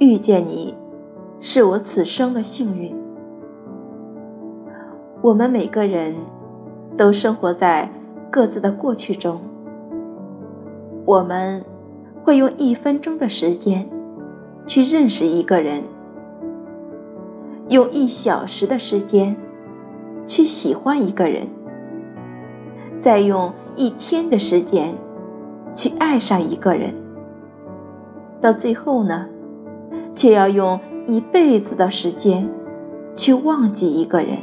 遇见你，是我此生的幸运。我们每个人都生活在各自的过去中，我们会用一分钟的时间去认识一个人，用一小时的时间去喜欢一个人，再用一天的时间去爱上一个人，到最后呢，却要用一辈子的时间去忘记一个人。